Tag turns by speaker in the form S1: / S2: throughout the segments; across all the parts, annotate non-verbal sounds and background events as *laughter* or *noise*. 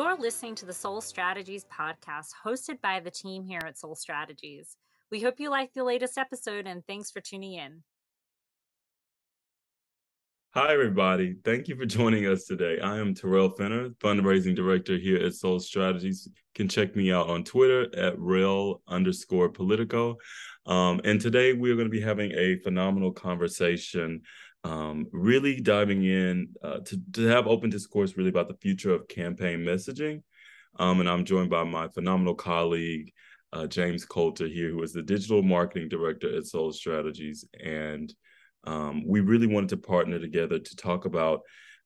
S1: You're listening to the Soul Strategies podcast hosted by the team here at Soul Strategies. We hope you like the latest episode and thanks for tuning in.
S2: Hi, everybody. Thank you for joining us today. I am Terrell Fenner, fundraising director here at Soul Strategies. You can check me out on Twitter at rel underscore politico. Um, and today we are going to be having a phenomenal conversation, um, really diving in uh, to, to have open discourse really about the future of campaign messaging. Um, and I'm joined by my phenomenal colleague, uh, James Coulter here, who is the digital marketing director at Soul Strategies. And um, we really wanted to partner together to talk about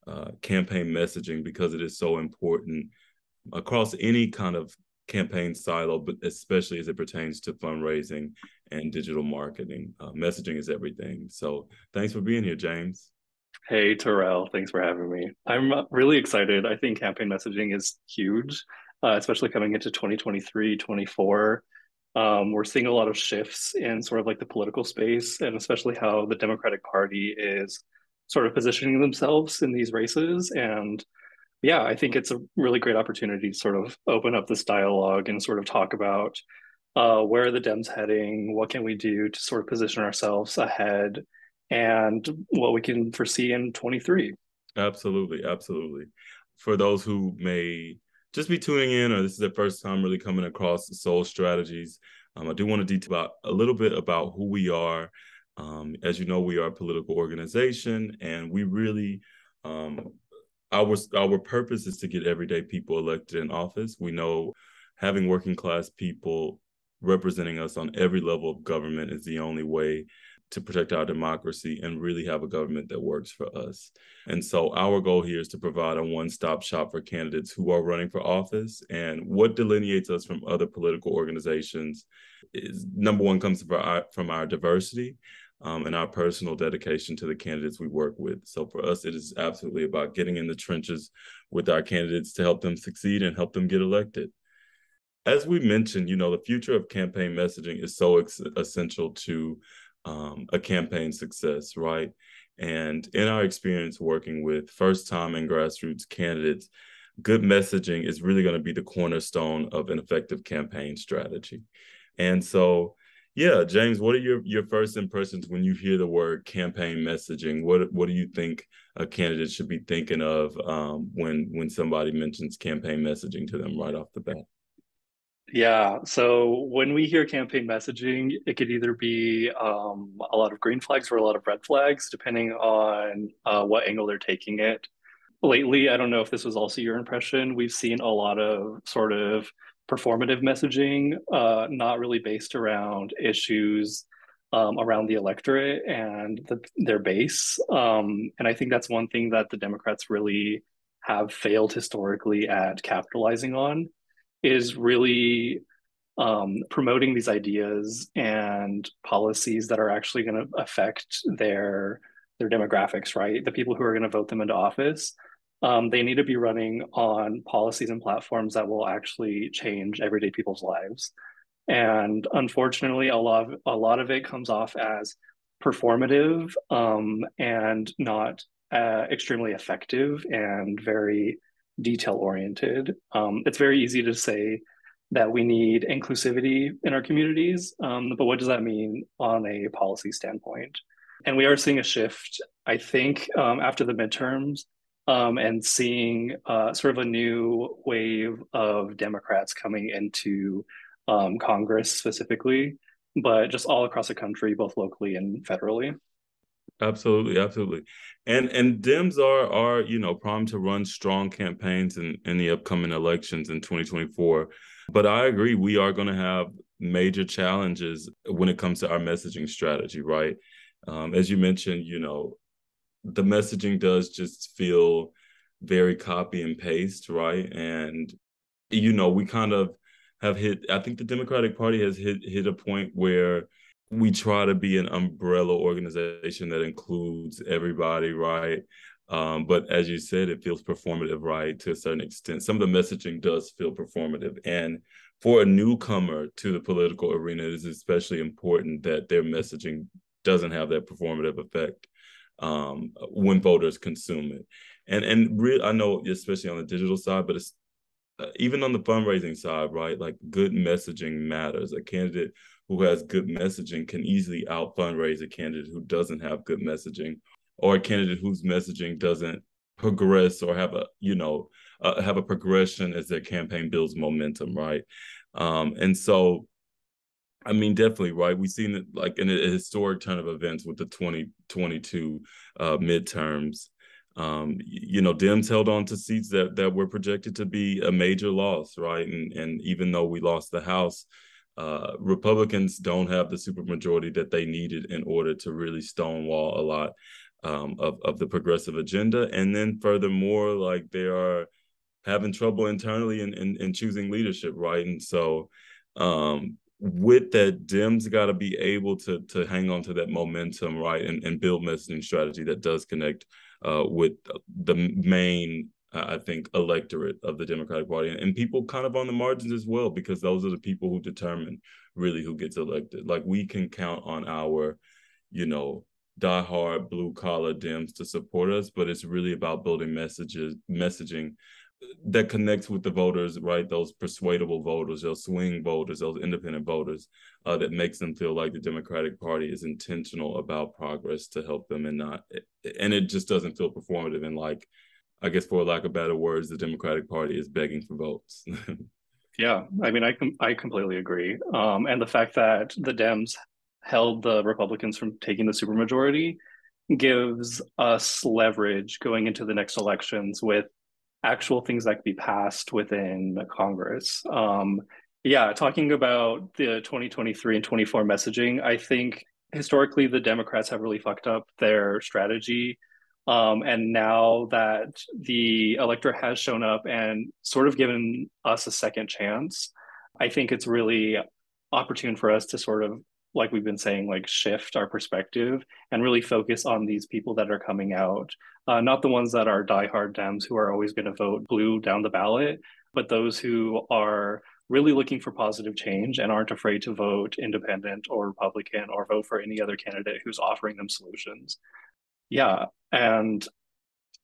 S2: uh, campaign messaging because it is so important across any kind of campaign silo, but especially as it pertains to fundraising and digital marketing. Uh, messaging is everything. So thanks for being here, James.
S3: Hey, Terrell. Thanks for having me. I'm uh, really excited. I think campaign messaging is huge, uh, especially coming into 2023, 24. Um, we're seeing a lot of shifts in sort of like the political space, and especially how the Democratic Party is sort of positioning themselves in these races. And yeah, I think it's a really great opportunity to sort of open up this dialogue and sort of talk about uh, where are the Dems heading, what can we do to sort of position ourselves ahead, and what we can foresee in 23.
S2: Absolutely, absolutely. For those who may just be tuning in, or this is their first time really coming across Soul Strategies, um, I do want to detail about a little bit about who we are. Um, as you know, we are a political organization, and we really um, our our purpose is to get everyday people elected in office. We know having working class people representing us on every level of government is the only way to protect our democracy and really have a government that works for us. And so our goal here is to provide a one-stop shop for candidates who are running for office. And what delineates us from other political organizations is number one comes from our, from our diversity. Um, and our personal dedication to the candidates we work with. So for us, it is absolutely about getting in the trenches with our candidates to help them succeed and help them get elected. As we mentioned, you know, the future of campaign messaging is so ex- essential to um, a campaign success, right? And in our experience working with first time and grassroots candidates, good messaging is really going to be the cornerstone of an effective campaign strategy. And so, yeah, James, what are your, your first impressions when you hear the word campaign messaging? What what do you think a candidate should be thinking of um, when when somebody mentions campaign messaging to them right off the bat?
S3: Yeah. So when we hear campaign messaging, it could either be um, a lot of green flags or a lot of red flags, depending on uh, what angle they're taking it. Lately, I don't know if this was also your impression, we've seen a lot of sort of performative messaging, uh, not really based around issues um, around the electorate and the, their base. Um, and I think that's one thing that the Democrats really have failed historically at capitalizing on is really um, promoting these ideas and policies that are actually going to affect their their demographics, right? The people who are going to vote them into office. Um, they need to be running on policies and platforms that will actually change everyday people's lives. And unfortunately, a lot of, a lot of it comes off as performative um, and not uh, extremely effective and very detail oriented. Um, it's very easy to say that we need inclusivity in our communities, um, but what does that mean on a policy standpoint? And we are seeing a shift, I think, um, after the midterms um, and seeing uh, sort of a new wave of Democrats coming into um, Congress specifically, but just all across the country, both locally and federally.
S2: Absolutely, absolutely. And and Dems are are, you know, primed to run strong campaigns in, in the upcoming elections in 2024. But I agree, we are going to have major challenges when it comes to our messaging strategy, right? Um, as you mentioned, you know, the messaging does just feel very copy and paste, right? And you know, we kind of have hit. I think the Democratic Party has hit hit a point where we try to be an umbrella organization that includes everybody, right? Um, but as you said, it feels performative, right? To a certain extent, some of the messaging does feel performative, and for a newcomer to the political arena, it is especially important that their messaging doesn't have that performative effect um, when voters consume it. And and re- I know, especially on the digital side, but it's uh, even on the fundraising side, right? Like good messaging matters. A candidate who has good messaging can easily out fundraise a candidate who doesn't have good messaging or a candidate whose messaging doesn't progress or have a you know uh, have a progression as their campaign builds momentum right? Um and so i mean definitely right? We've seen it like in a, historic turn of events with the 2022 uh midterms. Um you know dems held on to seats that that were projected to be a major loss right? And and even though we lost the house uh, Republicans don't have the supermajority that they needed in order to really stonewall a lot um, of of the progressive agenda, and then furthermore, like they are having trouble internally in, in, in choosing leadership, right? And so, um, with that, Dems got to be able to to hang on to that momentum, right, and, and build messaging strategy that does connect uh, with the main I think, electorate of the Democratic Party and people kind of on the margins as well, because those are the people who determine really who gets elected. Like we can count on our, you know, diehard blue collar Dems to support us, but it's really about building messages, messaging that connects with the voters, right? Those persuadable voters, those swing voters, those independent voters, uh, that makes them feel like the Democratic Party is intentional about progress to help them and not, and it just doesn't feel performative and like I guess for lack of better words, the Democratic Party is begging for votes. *laughs*
S3: yeah, I mean, I com- I completely agree. Um, and the fact that the Dems held the Republicans from taking the supermajority gives us leverage going into the next elections with actual things that could be passed within Congress. Um, yeah, talking about the 2023 and 24 messaging, I think historically the Democrats have really fucked up their strategy um, and now that the electorate has shown up and sort of given us a second chance, I think it's really opportune for us to sort of, like we've been saying, like shift our perspective and really focus on these people that are coming out, uh, not the ones that are diehard Dems who are always going to vote blue down the ballot, but those who are really looking for positive change and aren't afraid to vote independent or Republican or vote for any other candidate who's offering them solutions. Yeah. And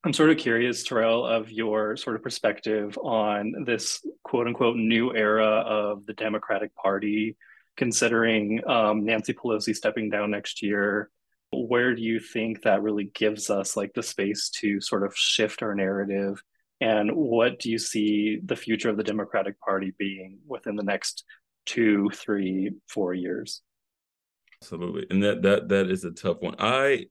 S3: I'm sort of curious, Terrell, of your sort of perspective on this quote unquote new era of the Democratic Party, considering um, Nancy Pelosi stepping down next year. Where do you think that really gives us like the space to sort of shift our narrative? And what do you see the future of the Democratic Party being within the next two, three, four years?
S2: Absolutely. And that that that is a tough one. I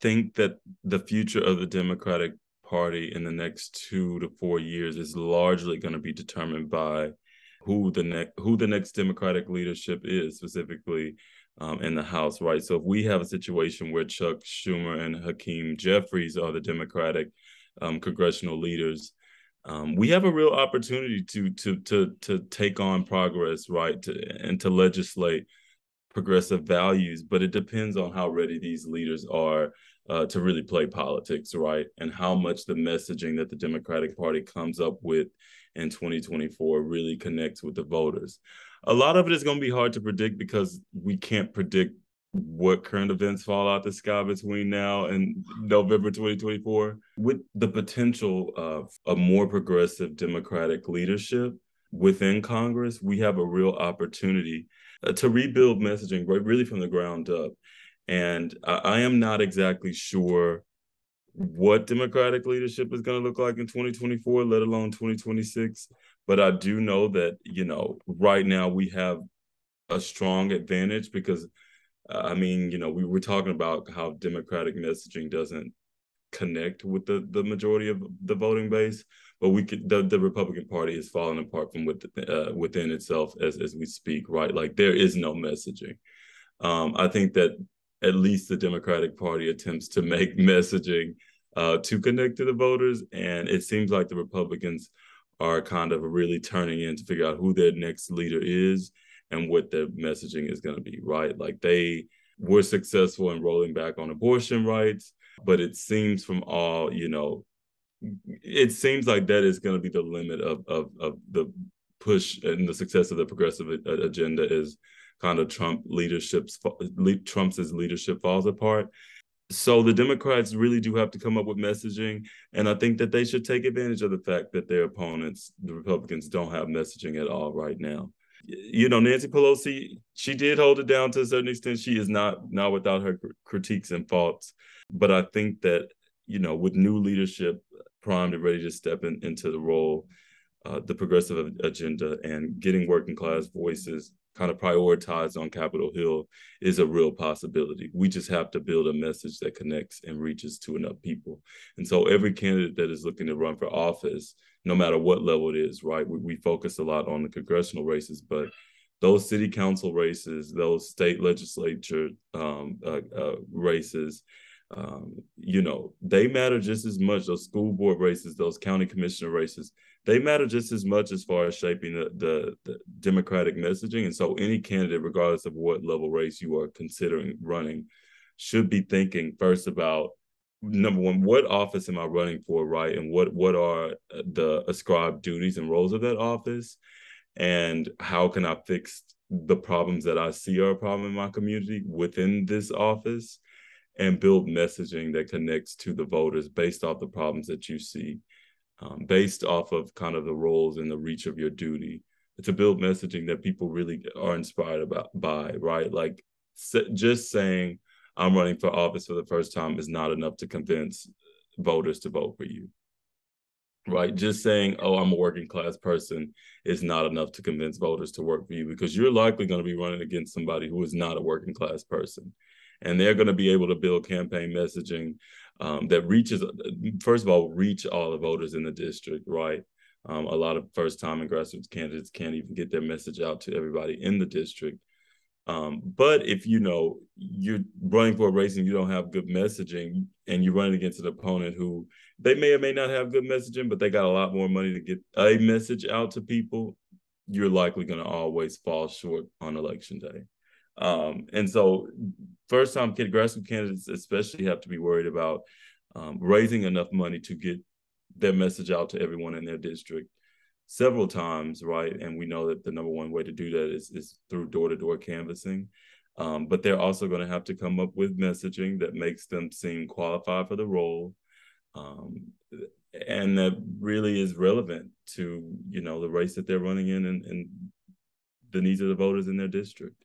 S2: think that the future of the Democratic Party in the next two to four years is largely going to be determined by who the next who the next Democratic leadership is, specifically um, in the House, right? So if we have a situation where Chuck Schumer and Hakeem Jeffries are the Democratic um, congressional leaders, um, we have a real opportunity to to to to take on progress, right, to, and to legislate progressive values, but it depends on how ready these leaders are uh, to really play politics, right? And how much the messaging that the Democratic Party comes up with in 2024 really connects with the voters. A lot of it is going to be hard to predict because we can't predict what current events fall out the sky between now and November 2024. With the potential of a more progressive Democratic leadership within Congress, we have a real opportunity uh, to rebuild messaging right, really from the ground up. And I, I am not exactly sure what Democratic leadership is going to look like in 2024, let alone 2026. But I do know that, you know, right now we have a strong advantage because, uh, I mean, you know, we were talking about how Democratic messaging doesn't connect with the, the majority of the voting base but we could the, the Republican Party is falling apart from within, uh, within itself as as we speak, right? Like there is no messaging. Um, I think that at least the Democratic Party attempts to make *laughs* messaging uh, to connect to the voters, and it seems like the Republicans are kind of really turning in to figure out who their next leader is and what their messaging is going to be, right? Like they were successful in rolling back on abortion rights, but it seems from all you know it seems like that is going to be the limit of of of the push and the success of the progressive agenda is kind of Trump leadership's Trump's leadership falls apart. so the Democrats really do have to come up with messaging, and I think that they should take advantage of the fact that their opponents, the Republicans, don't have messaging at all right now. You know, Nancy Pelosi, she did hold it down to a certain extent. She is not not without her critiques and faults, but I think that you know, with new leadership primed and ready to step in, into the role, uh, the progressive agenda and getting working class voices kind of prioritized on Capitol Hill is a real possibility. We just have to build a message that connects and reaches to enough people. And so every candidate that is looking to run for office, no matter what level it is, right? We, we focus a lot on the congressional races, but those city council races, those state legislature um, uh, uh, races, um, you know, they matter just as much. Those school board races, those county commissioner races, they matter just as much as far as shaping the, the, the, democratic messaging. And so, any candidate, regardless of what level race you are considering running, should be thinking first about number one, what office am I running for, right? And what what are the ascribed duties and roles of that office, and how can I fix the problems that I see are a problem in my community within this office, and build messaging that connects to the voters based off the problems that you see um, based off of kind of the roles and the reach of your duty to build messaging that people really are inspired about by right? Like just saying i'm running for office for the first time is not enough to convince voters to vote for you. Right? Just saying oh i'm a working class person is not enough to convince voters to work for you because you're likely going to be running against somebody who is not a working class person and they're going to be able to build campaign messaging um, that reaches, first of all, reach all the voters in the district, right? Um, a lot of first time and grassroots candidates can't even get their message out to everybody in the district. Um, but if you know you're running for a race and you don't have good messaging and you're running against an opponent who they may or may not have good messaging, but they got a lot more money to get a message out to people, you're likely going to always fall short on election day. Um, and so, first time grassroots candidates especially have to be worried about um, raising enough money to get their message out to everyone in their district several times, right? And we know that the number one way to do that is, is through door to door canvassing. Um, but they're also going to have to come up with messaging that makes them seem qualified for the role. Um, and that really is relevant to you know the race that they're running in and, and the needs of the voters in their district.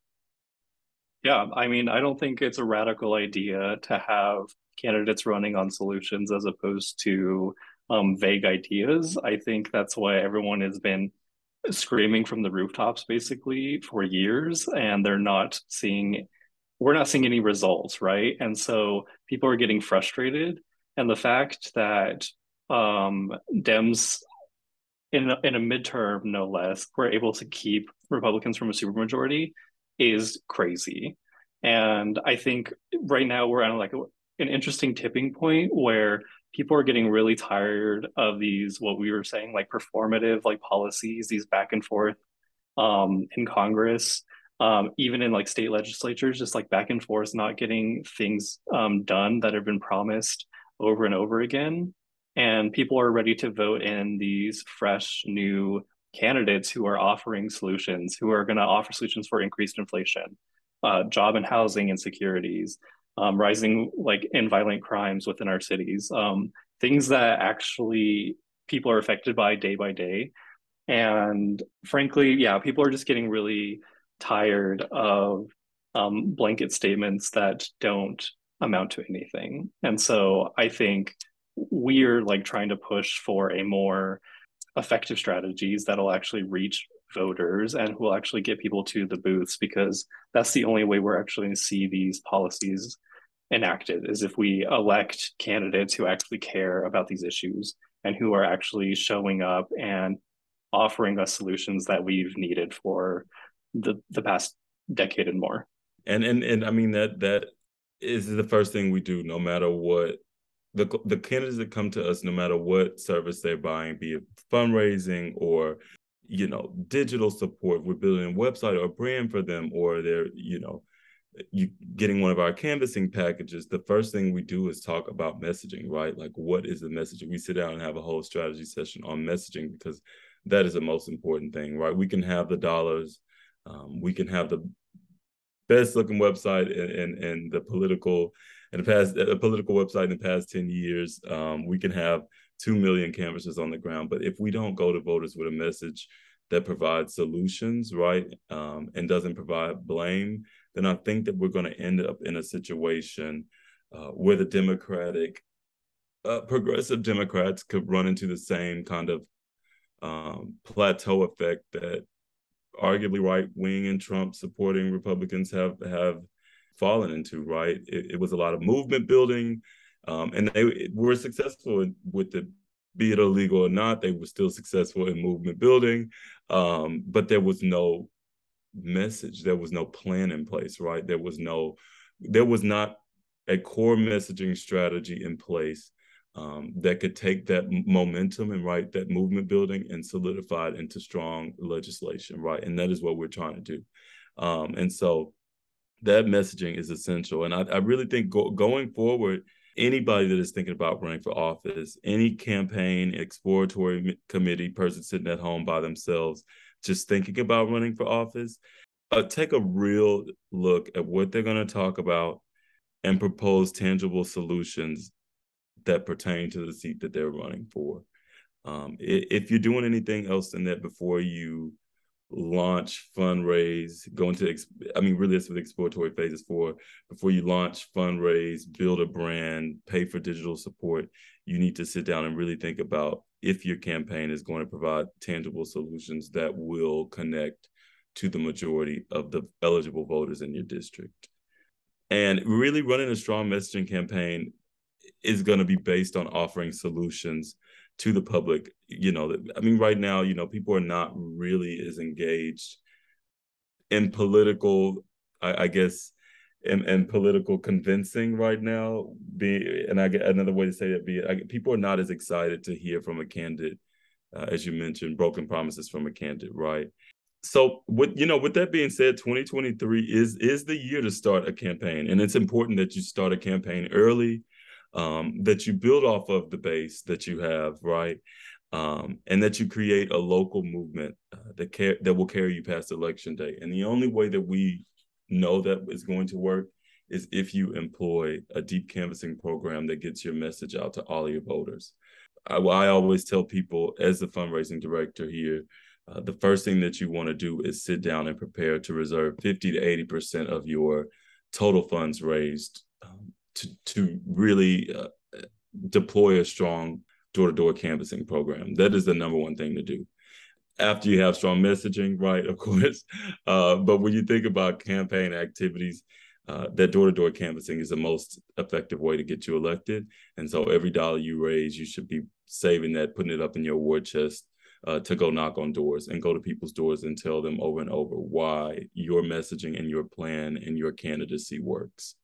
S3: Yeah, I mean, I don't think it's a radical idea to have candidates running on solutions as opposed to um, vague ideas. I think that's why everyone has been screaming from the rooftops basically for years, and they're not seeing, we're not seeing any results, right? And so people are getting frustrated. And the fact that um, Dems in a, in a midterm, no less, were able to keep Republicans from a supermajority is crazy. And I think right now we're on like an interesting tipping point where people are getting really tired of these what we were saying like performative like policies these back and forth um, in congress um, even in like state legislatures just like back and forth not getting things um, done that have been promised over and over again and people are ready to vote in these fresh new candidates who are offering solutions, who are going to offer solutions for increased inflation, uh, job and housing insecurities, um, rising like in violent crimes within our cities, um, things that actually people are affected by day by day. And frankly, yeah, people are just getting really tired of um, blanket statements that don't amount to anything. And so I think we're like trying to push for a more effective strategies that'll actually reach voters and who will actually get people to the booths because that's the only way we're actually going to see these policies enacted is if we elect candidates who actually care about these issues and who are actually showing up and offering us solutions that we've needed for the the past decade and more.
S2: And and and i mean that that is the first thing we do no matter what the the candidates that come to us, no matter what service they're buying, be it fundraising or you know digital support, we're building a website or a brand for them, or they're you know you getting one of our canvassing packages. The first thing we do is talk about messaging, right? Like what is the messaging? We sit down and have a whole strategy session on messaging because that is the most important thing, right? We can have the dollars, um, we can have the best looking website and, and, and the political in the past a political website in the past 10 years um, we can have 2 million canvassers on the ground but if we don't go to voters with a message that provides solutions right um, and doesn't provide blame then i think that we're going to end up in a situation uh, where the democratic uh, progressive democrats could run into the same kind of um, plateau effect that arguably right wing and trump supporting republicans have have fallen into, right? It, it was a lot of movement building, um, and they were successful with the be it illegal or not, they were still successful in movement building, um, but there was no message, there was no plan in place, right? There was no, there was not a core messaging strategy in place um, that could take that momentum and right that movement building and solidify it into strong legislation, right? And that is what we're trying to do. Um, and so that messaging is essential. And I, I really think go, going forward, anybody that is thinking about running for office, any campaign, exploratory committee person sitting at home by themselves, just thinking about running for office, uh, take a real look at what they're going to talk about and propose tangible solutions that pertain to the seat that they're running for. Um, if you're doing anything else than that before you launch, fundraise, go into, I mean, really that's what exploratory phases for. Before you launch, fundraise, build a brand, pay for digital support, you need to sit down and really think about if your campaign is going to provide tangible solutions that will connect to the majority of the eligible voters in your district. And really running a strong messaging campaign is going to be based on offering solutions to the public you know i mean right now you know people are not really as engaged in political i, I guess in, in, political convincing right now be and i get another way to say it be I, people are not as excited to hear from a candidate uh, as you mentioned broken promises from a candidate right? So with you know with that being said 2023 is is the year to start a campaign and it's important that you start a campaign early um, that you build off of the base that you have, right? Um, and that you create a local movement uh, that care that will carry you past election day. And the only way that we know that is going to work is if you employ a deep canvassing program that gets your message out to all your voters. I, I always tell people, as the fundraising director here, uh, the first thing that you want to do is sit down and prepare to reserve 50 to 80 percent of your total funds raised to to really uh, deploy a strong door-to-door canvassing program. That is the number one thing to do. After you have strong messaging, right? Of *laughs* course, uh, but when you think about campaign activities, uh, that door-to-door canvassing is the most effective way to get you elected. And so every dollar you raise, you should be saving that, putting it up in your war chest uh, to go knock on doors and go to people's doors and tell them over and over why your messaging and your plan and your candidacy works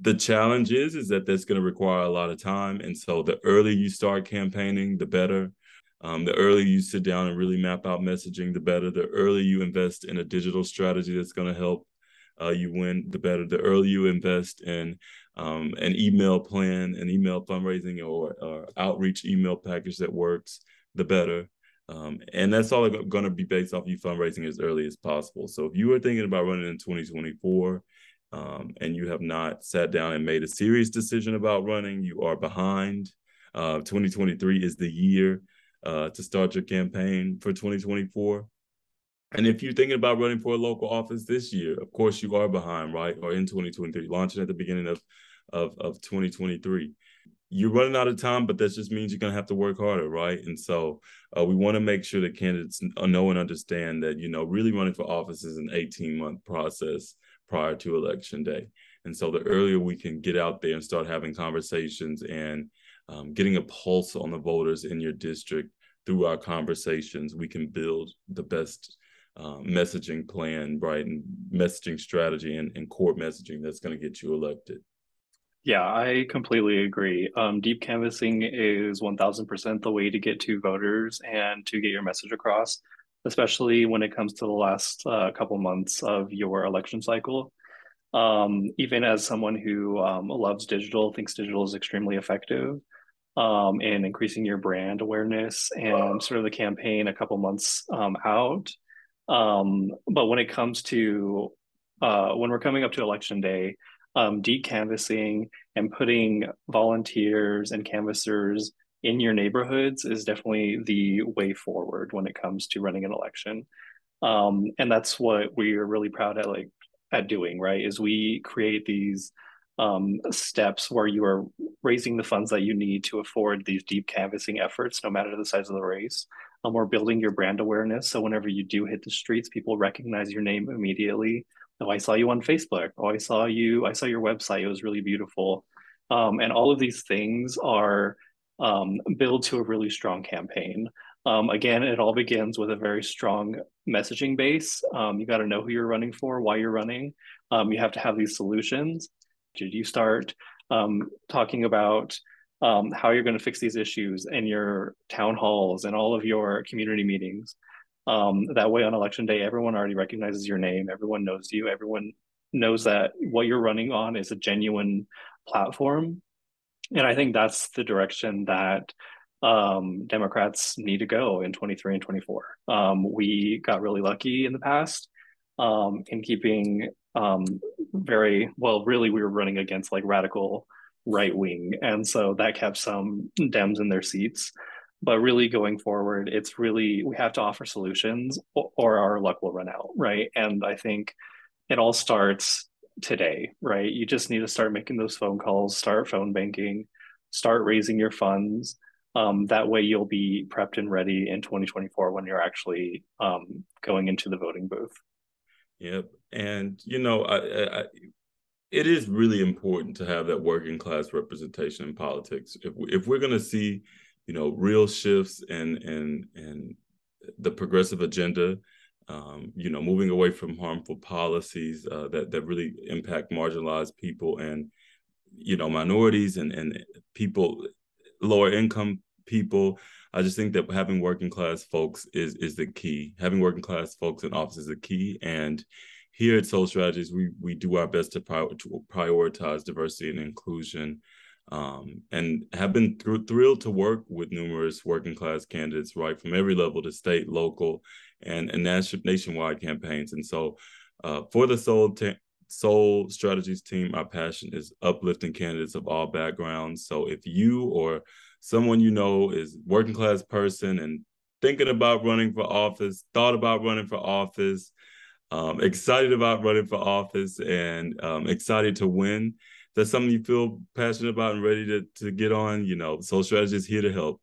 S2: the challenge is is that that's going to require a lot of time and so the earlier you start campaigning the better. Um, the earlier you sit down and really map out messaging the better. The earlier you invest in a digital strategy that's going to help uh, you win the better. The earlier you invest in um, an email plan an email fundraising or, or outreach email package that works the better. Um, and that's all going to be based off you fundraising as early as possible. So if you are thinking about running in 2024 um, and you have not sat down and made a serious decision about running, you are behind. Uh, 2023 is the year uh, to start your campaign for 2024. And if you're thinking about running for a local office this year, of course you are behind, right? Or in 2023, launching at the beginning of of, of 2023. You're running out of time, but that just means you're gonna have to work harder, right? And so uh, we want to make sure that candidates know and understand that you know really running for office is an 18 month process prior to election day. And so the earlier we can get out there and start having conversations and um, getting a pulse on the voters in your district through our conversations, we can build the best um, messaging plan, right, and messaging strategy and, and core messaging that's going to get you elected.
S3: Yeah, I completely agree. Um, deep canvassing is 1000% the way to get to voters and to get your message across especially when it comes to the last uh, couple months of your election cycle. Um, even as someone who um, loves digital, thinks digital is extremely effective um, in increasing your brand awareness and sort of the campaign a couple months um, out. Um, but when it comes to uh, when we're coming up to election day, um, canvassing and putting volunteers and canvassers in your neighborhoods is definitely the way forward when it comes to running an election. Um, and that's what we are really proud at like at doing, right? Is we create these um, steps where you are raising the funds that you need to afford these deep canvassing efforts, no matter the size of the race. Um, we're building your brand awareness. So whenever you do hit the streets, people recognize your name immediately. Oh, I saw you on Facebook. Oh, I saw you. I saw your website. It was really beautiful. Um, and all of these things are um, build to a really strong campaign. Um, again, it all begins with a very strong messaging base. Um, you got to know who you're running for, why you're running. Um, you have to have these solutions. Did you start um, talking about um, how you're going to fix these issues in your town halls and all of your community meetings? That way, on election day, everyone already recognizes your name. Everyone knows you. Everyone knows that what you're running on is a genuine platform and I think that's the direction that um, Democrats need to go in 23 and 24. Um, we got really lucky in the past um, in keeping um, very well. Really, we were running against like radical right wing, and so that kept some Dems in their seats. But really, going forward, it's really we have to offer solutions, or, or our luck will run out, right? And I think it all starts today, right? You just need to start making those phone calls, start phone banking, start raising your funds. Um, that way you'll be prepped and ready in 2024 when you're actually um, going into the voting booth.
S2: Yep. And, you know, I, I, it is really important to have that working class representation in politics. If, if we're going to see, you know, real shifts and, and, and the progressive agenda, um, you know, moving away from harmful policies uh, that that really impact marginalized people and you know minorities and and people lower income people. I just think that having working class folks is is the key. Having working class folks in office is the key. And here at Soul Strategies, we we do our best to, prior, to prioritize diversity and inclusion. Um, and have been th- thrilled to work with numerous working class candidates, right, from every level to state, local, and, and nation, nationwide campaigns. And so uh, for the Soul, Soul Strategies team, our passion is uplifting candidates of all backgrounds. So if you or someone you know is working class person and thinking about running for office, thought about running for office, um, excited about running for office, and um, excited to win, that's something you feel passionate about and ready to, to get on, you know, Soul Strategies is here to help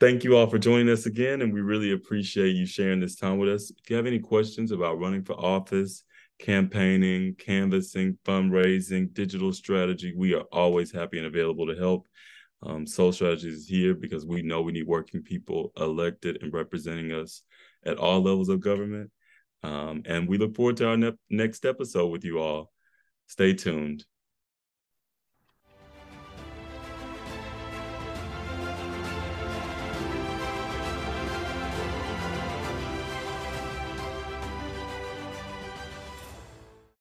S2: thank you all for joining us again, and we really appreciate you sharing this time with us. If you have any questions about running for office, campaigning, canvassing, fundraising, digital strategy, we are always happy and available to help. Um, Soul Strategies is here because we know we need working people elected and representing us at all levels of government. Um, and we look forward to our ne- next episode with you all. Stay tuned.